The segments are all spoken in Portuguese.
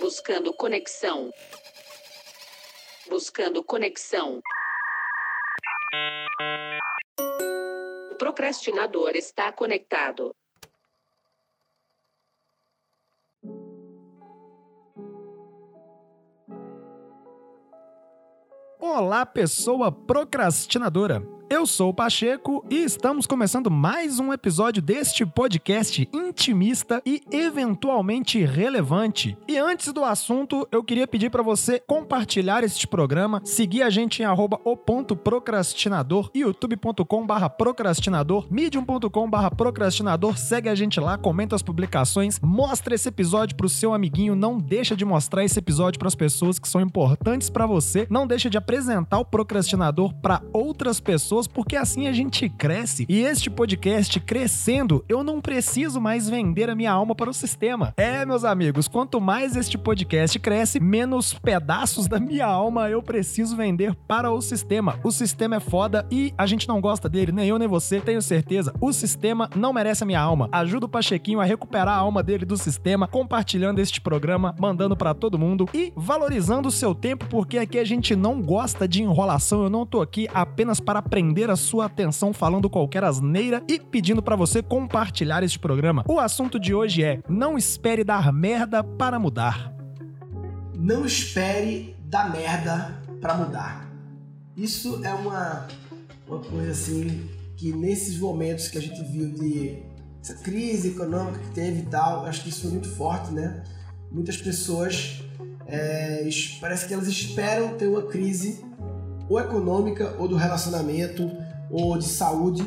Buscando conexão. Buscando conexão. O procrastinador está conectado. Olá, pessoa procrastinadora. Eu sou o Pacheco e estamos começando mais um episódio deste podcast intimista e eventualmente relevante. E antes do assunto, eu queria pedir para você compartilhar este programa, seguir a gente em arroba o ponto procrastinador, youtube.com barra procrastinador, medium.com barra procrastinador, segue a gente lá, comenta as publicações, mostra esse episódio pro seu amiguinho, não deixa de mostrar esse episódio para as pessoas que são importantes para você, não deixa de apresentar o procrastinador para outras pessoas pessoas, porque assim a gente cresce. E este podcast crescendo, eu não preciso mais vender a minha alma para o sistema. É, meus amigos, quanto mais este podcast cresce, menos pedaços da minha alma eu preciso vender para o sistema. O sistema é foda e a gente não gosta dele, nem eu nem você, tenho certeza. O sistema não merece a minha alma. Ajuda o Pachequinho a recuperar a alma dele do sistema, compartilhando este programa, mandando para todo mundo e valorizando o seu tempo, porque aqui a gente não gosta de enrolação. Eu não tô aqui apenas para aprender prender a sua atenção falando qualquer asneira e pedindo para você compartilhar este programa. O assunto de hoje é: não espere dar merda para mudar. Não espere dar merda para mudar. Isso é uma, uma coisa assim que nesses momentos que a gente viu de essa crise econômica que teve e tal, acho que isso foi muito forte, né? Muitas pessoas é, parece que elas esperam ter uma crise ou econômica, ou do relacionamento, ou de saúde,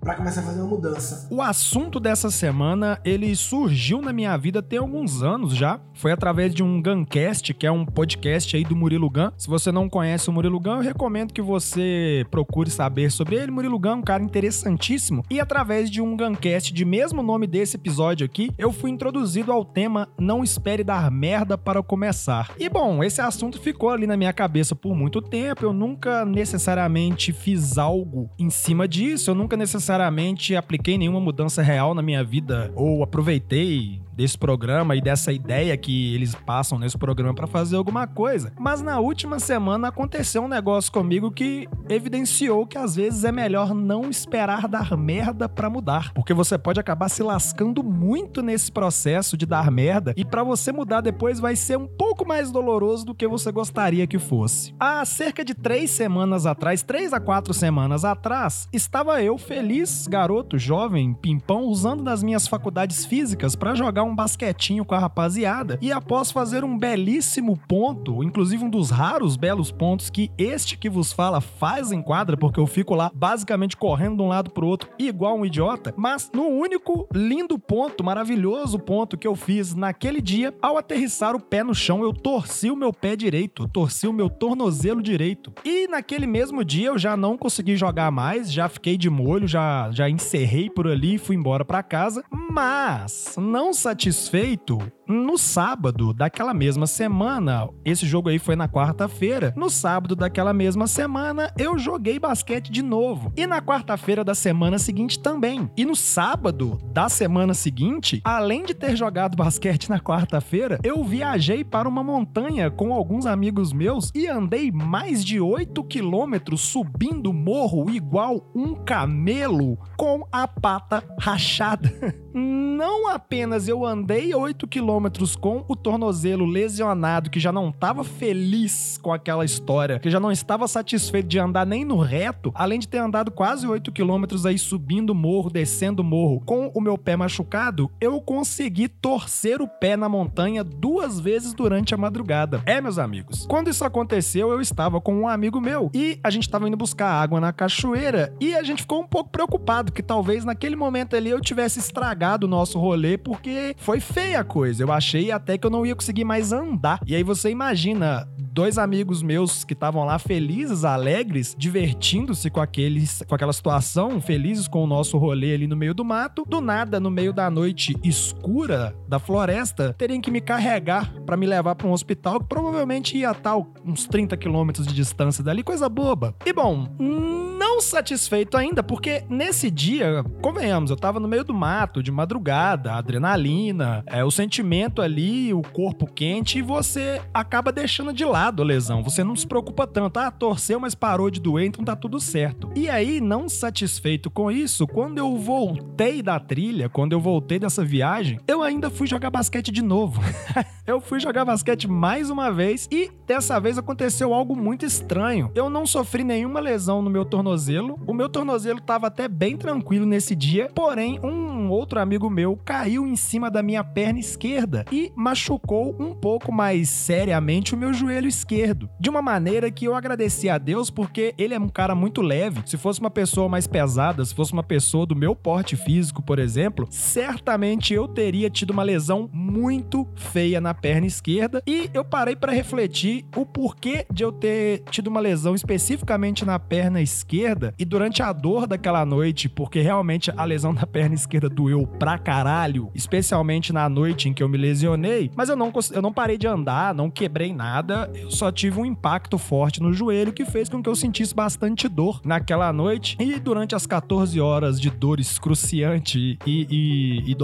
para começar a fazer uma mudança. O assunto dessa semana, ele surgiu na minha vida tem alguns anos já. Foi através de um Guncast, que é um podcast aí do Murilo Gun. Se você não conhece o Murilo Gun, eu recomendo que você procure saber sobre ele. Murilo Gun é um cara interessantíssimo. E através de um Guncast de mesmo nome desse episódio aqui, eu fui introduzido ao tema Não espere dar merda para começar. E bom, esse assunto ficou ali na minha cabeça por muito tempo. Eu nunca necessariamente fiz algo em cima disso. Eu nunca necessariamente necessariamente apliquei nenhuma mudança real na minha vida ou aproveitei desse programa e dessa ideia que eles passam nesse programa para fazer alguma coisa. Mas na última semana aconteceu um negócio comigo que evidenciou que às vezes é melhor não esperar dar merda para mudar, porque você pode acabar se lascando muito nesse processo de dar merda e para você mudar depois vai ser um pouco mais doloroso do que você gostaria que fosse. Há cerca de três semanas atrás, três a quatro semanas atrás, estava eu feliz, garoto, jovem, pimpão, usando das minhas faculdades físicas para jogar um um basquetinho com a rapaziada e após fazer um belíssimo ponto, inclusive um dos raros belos pontos que este que vos fala faz em quadra, porque eu fico lá basicamente correndo de um lado pro outro igual um idiota, mas no único lindo ponto, maravilhoso ponto que eu fiz naquele dia, ao aterrissar o pé no chão, eu torci o meu pé direito, torci o meu tornozelo direito. E naquele mesmo dia eu já não consegui jogar mais, já fiquei de molho, já já encerrei por ali fui embora para casa, mas não satisfeito satisfeito no sábado daquela mesma semana. Esse jogo aí foi na quarta-feira. No sábado daquela mesma semana, eu joguei basquete de novo. E na quarta-feira da semana seguinte também. E no sábado da semana seguinte, além de ter jogado basquete na quarta-feira, eu viajei para uma montanha com alguns amigos meus e andei mais de 8 quilômetros subindo morro igual um camelo com a pata rachada. Não apenas eu andei 8 quilômetros com o tornozelo lesionado, que já não estava feliz com aquela história, que já não estava satisfeito de andar nem no reto, além de ter andado quase 8 quilômetros aí subindo morro, descendo morro, com o meu pé machucado, eu consegui torcer o pé na montanha duas vezes durante a madrugada. É, meus amigos, quando isso aconteceu, eu estava com um amigo meu e a gente estava indo buscar água na cachoeira e a gente ficou um pouco preocupado que talvez naquele momento ali eu tivesse estragado o nosso rolê porque foi feia a coisa. Eu achei até que eu não ia conseguir mais andar. E aí você imagina dois amigos meus que estavam lá felizes, alegres, divertindo-se com aqueles, com aquela situação, felizes com o nosso rolê ali no meio do mato. Do nada, no meio da noite escura da floresta, teriam que me carregar para me levar para um hospital que provavelmente ia estar uns 30 quilômetros de distância dali, coisa boba. E bom, não satisfeito ainda, porque nesse dia, convenhamos, eu tava no meio do mato, de madrugada, adrenalina, é, o sentimento ali, o corpo quente, e você acaba deixando de lado a lesão. Você não se preocupa tanto. Ah, torceu, mas parou de doer, então tá tudo certo. E aí, não satisfeito com isso, quando eu voltei da trilha, quando eu voltei dessa viagem, eu ainda fui jogar basquete de novo. eu fui jogar basquete mais uma vez e dessa vez aconteceu algo muito estranho. Eu não sofri nenhuma lesão no meu tornozelo. O meu tornozelo estava até bem tranquilo nesse dia, porém um outro amigo meu caiu em cima da minha perna esquerda e machucou um pouco mais seriamente o meu joelho esquerdo. De uma maneira que eu agradeci a Deus porque ele é um cara muito leve. Se fosse uma pessoa mais pesada, se fosse uma pessoa do meu porte físico, por exemplo, certamente eu teria tido uma lesão muito feia na perna esquerda e eu parei para refletir o porquê de eu ter tido uma lesão especificamente na perna esquerda e durante a dor daquela noite, porque realmente a lesão da perna esquerda doeu pra caralho, especialmente na noite em que eu me lesionei, mas eu não, eu não parei de andar, não quebrei nada, eu só tive um impacto forte no joelho que fez com que eu sentisse bastante dor naquela noite e durante as 14 horas de dor excruciante e, e, e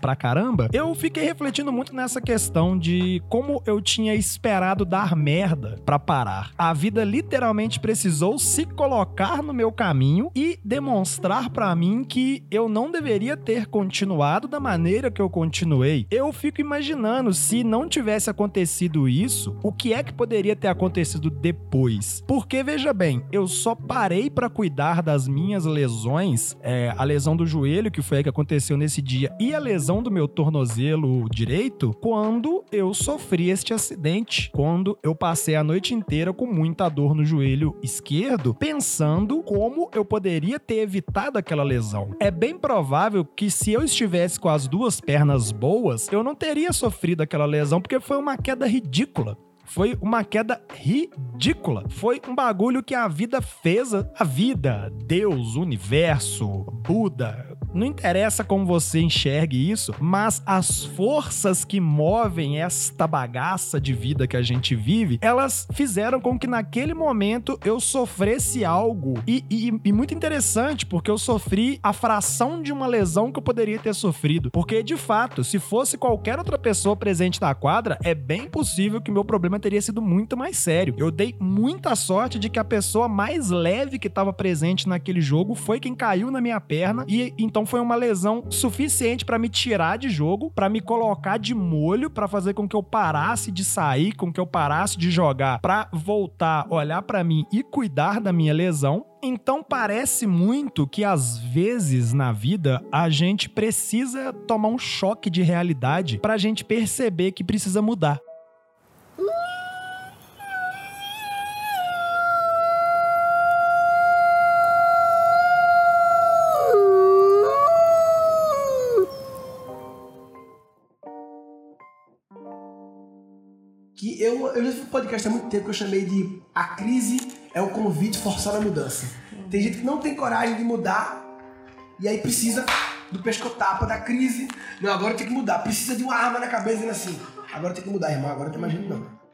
pra caramba, eu fiquei refletindo muito nessa questão de como eu tinha esperado dar merda para parar. A vida literalmente precisou se colocar no meu caminho e demonstrar para mim que eu não deveria ter continuado da maneira que eu continuei. Eu fico imaginando se não tivesse acontecido isso, o que é que poderia ter acontecido depois? Porque veja bem, eu só parei para cuidar das minhas lesões, é, a lesão do joelho que foi a que aconteceu nesse dia e a lesão do meu tornozelo direito, quando eu sofri este acidente, quando eu passei a noite inteira com muita dor no joelho esquerdo, pensando como eu poderia ter evitado aquela lesão. É bem provável que se eu estivesse com as duas pernas boas, eu não teria sofrido aquela lesão porque foi uma queda ridícula. Foi uma queda ridícula. Foi um bagulho que a vida fez. A vida, Deus, universo, Buda, não interessa como você enxergue isso, mas as forças que movem esta bagaça de vida que a gente vive, elas fizeram com que naquele momento eu sofresse algo. E, e, e muito interessante, porque eu sofri a fração de uma lesão que eu poderia ter sofrido. Porque, de fato, se fosse qualquer outra pessoa presente na quadra, é bem possível que meu problema teria sido muito mais sério. Eu dei muita sorte de que a pessoa mais leve que estava presente naquele jogo foi quem caiu na minha perna e então foi uma lesão suficiente para me tirar de jogo, para me colocar de molho, para fazer com que eu parasse de sair, com que eu parasse de jogar, para voltar, olhar para mim e cuidar da minha lesão. Então parece muito que às vezes na vida a gente precisa tomar um choque de realidade para a gente perceber que precisa mudar. Eu, eu já fiz um podcast há muito tempo que eu chamei de A Crise é o convite forçado à mudança. Tem gente que não tem coragem de mudar e aí precisa do pescotapa, da crise. Não, agora tem que mudar. Precisa de uma arma na cabeça dizendo assim, agora tem que mudar, irmão, agora tem mais gente não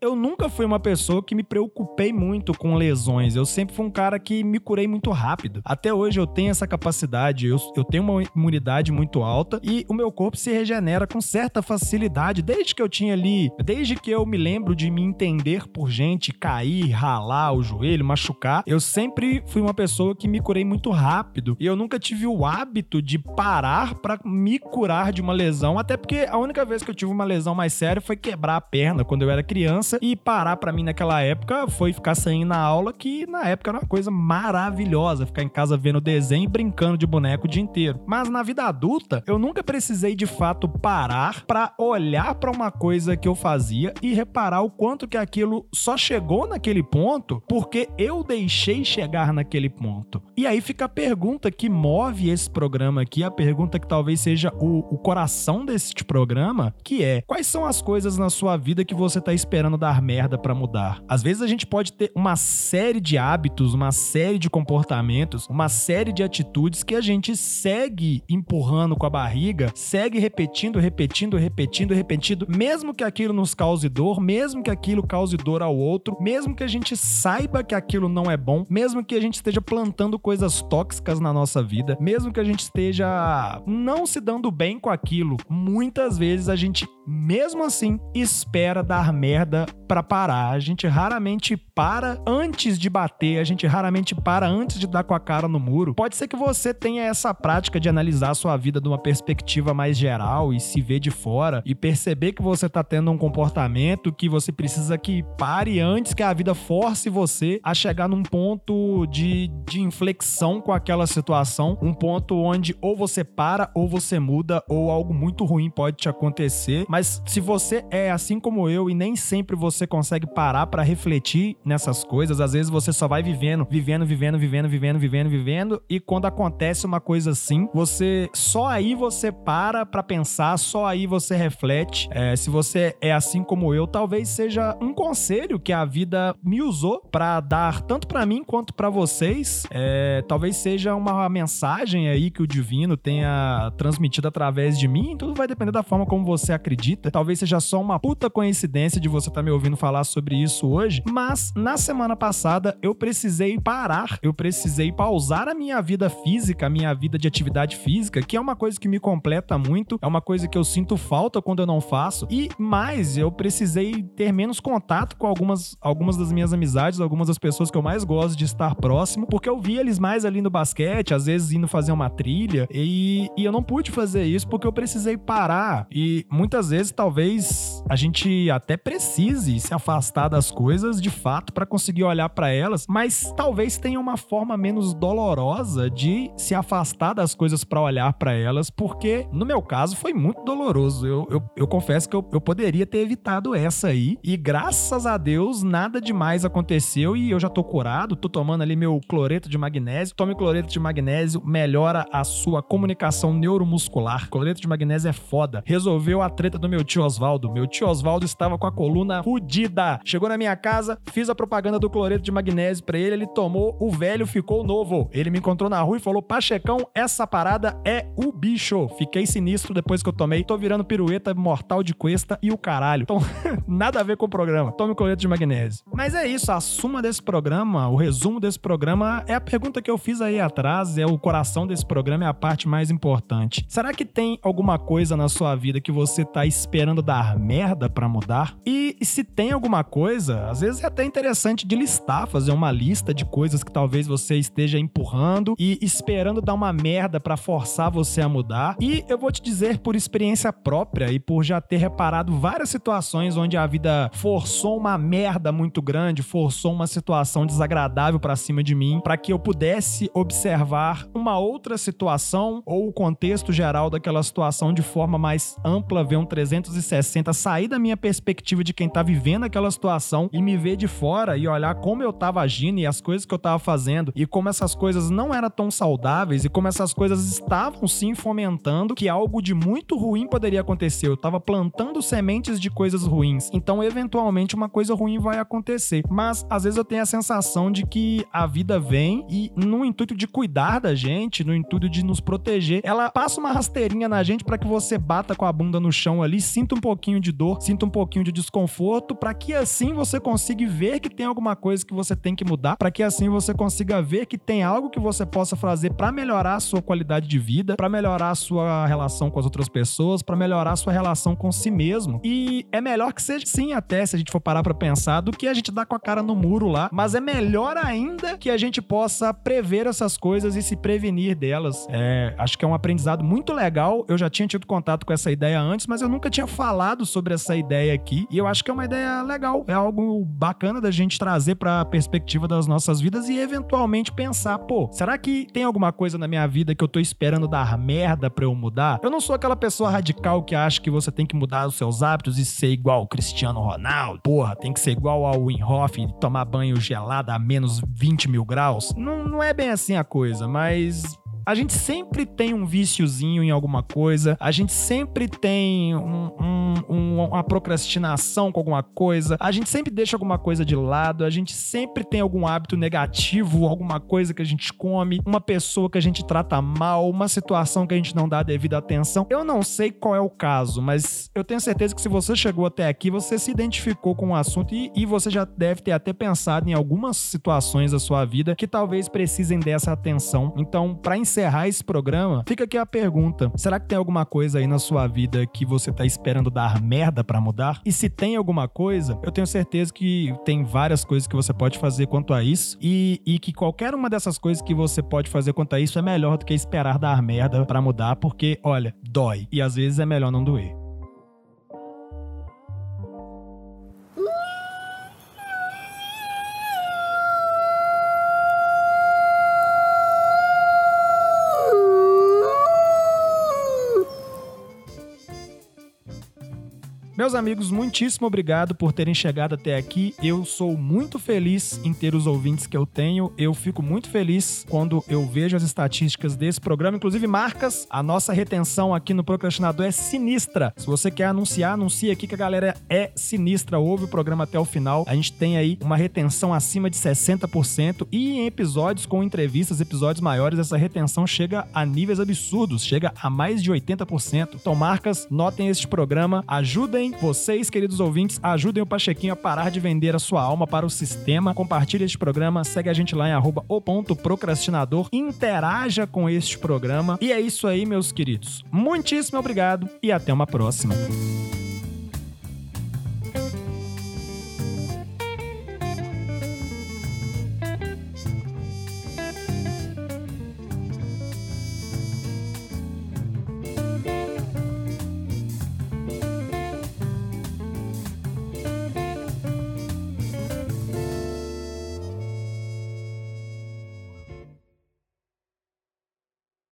eu nunca fui uma pessoa que me preocupei muito com lesões. Eu sempre fui um cara que me curei muito rápido. Até hoje eu tenho essa capacidade, eu, eu tenho uma imunidade muito alta e o meu corpo se regenera com certa facilidade. Desde que eu tinha ali, desde que eu me lembro de me entender por gente, cair, ralar o joelho, machucar, eu sempre fui uma pessoa que me curei muito rápido. E eu nunca tive o hábito de parar para me curar de uma lesão, até porque a única vez que eu tive uma lesão mais séria foi quebrar a perna quando eu era criança criança e parar para mim naquela época foi ficar saindo na aula, que na época era uma coisa maravilhosa, ficar em casa vendo desenho e brincando de boneco o dia inteiro. Mas na vida adulta, eu nunca precisei de fato parar para olhar para uma coisa que eu fazia e reparar o quanto que aquilo só chegou naquele ponto porque eu deixei chegar naquele ponto. E aí fica a pergunta que move esse programa aqui, a pergunta que talvez seja o, o coração desse programa, que é: quais são as coisas na sua vida que você tá esperando esperando dar merda pra mudar. Às vezes a gente pode ter uma série de hábitos, uma série de comportamentos, uma série de atitudes que a gente segue empurrando com a barriga, segue repetindo, repetindo, repetindo, repetindo, mesmo que aquilo nos cause dor, mesmo que aquilo cause dor ao outro, mesmo que a gente saiba que aquilo não é bom, mesmo que a gente esteja plantando coisas tóxicas na nossa vida, mesmo que a gente esteja não se dando bem com aquilo, muitas vezes a gente, mesmo assim, espera dar merda para parar. A gente raramente para antes de bater, a gente raramente para antes de dar com a cara no muro. Pode ser que você tenha essa prática de analisar a sua vida de uma perspectiva mais geral e se ver de fora e perceber que você tá tendo um comportamento que você precisa que pare antes que a vida force você a chegar num ponto de, de inflexão com aquela situação, um ponto onde ou você para ou você muda ou algo muito ruim pode te acontecer. Mas se você é assim como eu e nem sempre você consegue parar para refletir nessas coisas. Às vezes você só vai vivendo, vivendo, vivendo, vivendo, vivendo, vivendo, vivendo. E quando acontece uma coisa assim, você só aí você para pra pensar, só aí você reflete. É, se você é assim como eu, talvez seja um conselho que a vida me usou para dar tanto para mim quanto para vocês. É, talvez seja uma mensagem aí que o divino tenha transmitido através de mim. Tudo vai depender da forma como você acredita. Talvez seja só uma puta coincidência de você estar tá me ouvindo falar sobre isso hoje, mas na semana passada eu precisei parar, eu precisei pausar a minha vida física, a minha vida de atividade física, que é uma coisa que me completa muito, é uma coisa que eu sinto falta quando eu não faço, e mais, eu precisei ter menos contato com algumas, algumas das minhas amizades, algumas das pessoas que eu mais gosto de estar próximo, porque eu vi eles mais ali no basquete, às vezes indo fazer uma trilha, e, e eu não pude fazer isso porque eu precisei parar. E muitas vezes, talvez, a gente até precise se afastar das coisas de fato para conseguir olhar para elas, mas talvez tenha uma forma menos dolorosa de se afastar das coisas para olhar para elas, porque no meu caso foi muito doloroso. Eu, eu, eu confesso que eu, eu poderia ter evitado essa aí, e graças a Deus nada demais aconteceu e eu já tô curado, tô tomando ali meu cloreto de magnésio. Tome cloreto de magnésio, melhora a sua comunicação neuromuscular. Cloreto de magnésio é foda. Resolveu a treta do meu tio Oswaldo. Meu tio Oswaldo estava com a coluna fudida. Chegou na minha casa, fiz a propaganda do cloreto de magnésio para ele, ele tomou, o velho ficou novo. Ele me encontrou na rua e falou: Pachecão, essa parada é o bicho. Fiquei sinistro depois que eu tomei. Tô virando pirueta mortal de cuesta e o caralho. Então, nada a ver com o programa. Tome cloreto de magnésio. Mas é isso, a suma desse programa, o resumo desse programa é a pergunta que eu fiz aí atrás, é o coração desse programa, é a parte mais importante. Será que tem alguma coisa na sua vida que você tá esperando dar merda para mudar? E se tem alguma coisa, às vezes é até interessante de listar, fazer uma lista de coisas que talvez você esteja empurrando e esperando dar uma merda para forçar você a mudar. E eu vou te dizer por experiência própria e por já ter reparado várias situações onde a vida forçou uma merda muito grande, forçou uma situação desagradável para cima de mim, para que eu pudesse observar uma outra situação ou o contexto geral daquela situação de forma mais ampla, ver um 360, sair da minha perspectiva de quem tá vivendo aquela situação e me ver de fora e olhar como eu tava agindo e as coisas que eu tava fazendo e como essas coisas não eram tão saudáveis e como essas coisas estavam sim fomentando que algo de muito ruim poderia acontecer. Eu tava plantando sementes de coisas ruins. Então, eventualmente, uma coisa ruim vai acontecer. Mas às vezes eu tenho a sensação de que a vida vem e, no intuito de cuidar da gente, no intuito de nos proteger, ela passa uma rasteirinha na gente para que você bata com a bunda no chão ali, sinta um pouquinho de dor, sinta um pouquinho de desconforto, para que assim você consiga ver que tem alguma coisa que você tem que mudar, para que assim você consiga ver que tem algo que você possa fazer para melhorar a sua qualidade de vida, para melhorar a sua relação com as outras pessoas, para melhorar a sua relação com si mesmo. E é melhor que seja sim até se a gente for parar para pensar do que a gente dar com a cara no muro lá, mas é melhor ainda que a gente possa prever essas coisas e se prevenir delas. É, acho que é um aprendizado muito legal. Eu já tinha tido contato com essa ideia antes, mas eu nunca tinha falado sobre essa ideia aqui. E eu acho que é uma ideia legal, é algo bacana da gente trazer para a perspectiva das nossas vidas e eventualmente pensar, pô, será que tem alguma coisa na minha vida que eu tô esperando dar merda para eu mudar? Eu não sou aquela pessoa radical que acha que você tem que mudar os seus hábitos e ser igual o Cristiano Ronaldo. Porra, tem que ser igual ao Winhoff e tomar banho gelado a menos 20 mil graus. Não, não é bem assim a coisa, mas A gente sempre tem um viciozinho em alguma coisa, a gente sempre tem um, um, um, uma procrastinação com alguma coisa, a gente sempre deixa alguma coisa de lado, a gente sempre tem algum hábito negativo, alguma coisa que a gente come, uma pessoa que a gente trata mal, uma situação que a gente não dá a devida atenção. Eu não sei qual é o caso, mas eu tenho certeza que se você chegou até aqui, você se identificou com o assunto e, e você já deve ter até pensado em algumas situações da sua vida que talvez precisem dessa atenção. Então, para esse programa, fica aqui a pergunta: será que tem alguma coisa aí na sua vida que você tá esperando dar merda para mudar? E se tem alguma coisa, eu tenho certeza que tem várias coisas que você pode fazer quanto a isso e, e que qualquer uma dessas coisas que você pode fazer quanto a isso é melhor do que esperar dar merda para mudar, porque, olha, dói. E às vezes é melhor não doer. Amigos, muitíssimo obrigado por terem chegado até aqui. Eu sou muito feliz em ter os ouvintes que eu tenho. Eu fico muito feliz quando eu vejo as estatísticas desse programa. Inclusive, marcas, a nossa retenção aqui no Procrastinador é sinistra. Se você quer anunciar, anuncie aqui que a galera é sinistra. Ouve o programa até o final. A gente tem aí uma retenção acima de 60% e em episódios com entrevistas, episódios maiores, essa retenção chega a níveis absurdos, chega a mais de 80%. Então, marcas, notem este programa, ajudem vocês, queridos ouvintes, ajudem o Pachequinho a parar de vender a sua alma para o sistema. Compartilhe este programa, segue a gente lá em arroba o ponto procrastinador, interaja com este programa. E é isso aí, meus queridos. Muitíssimo obrigado e até uma próxima.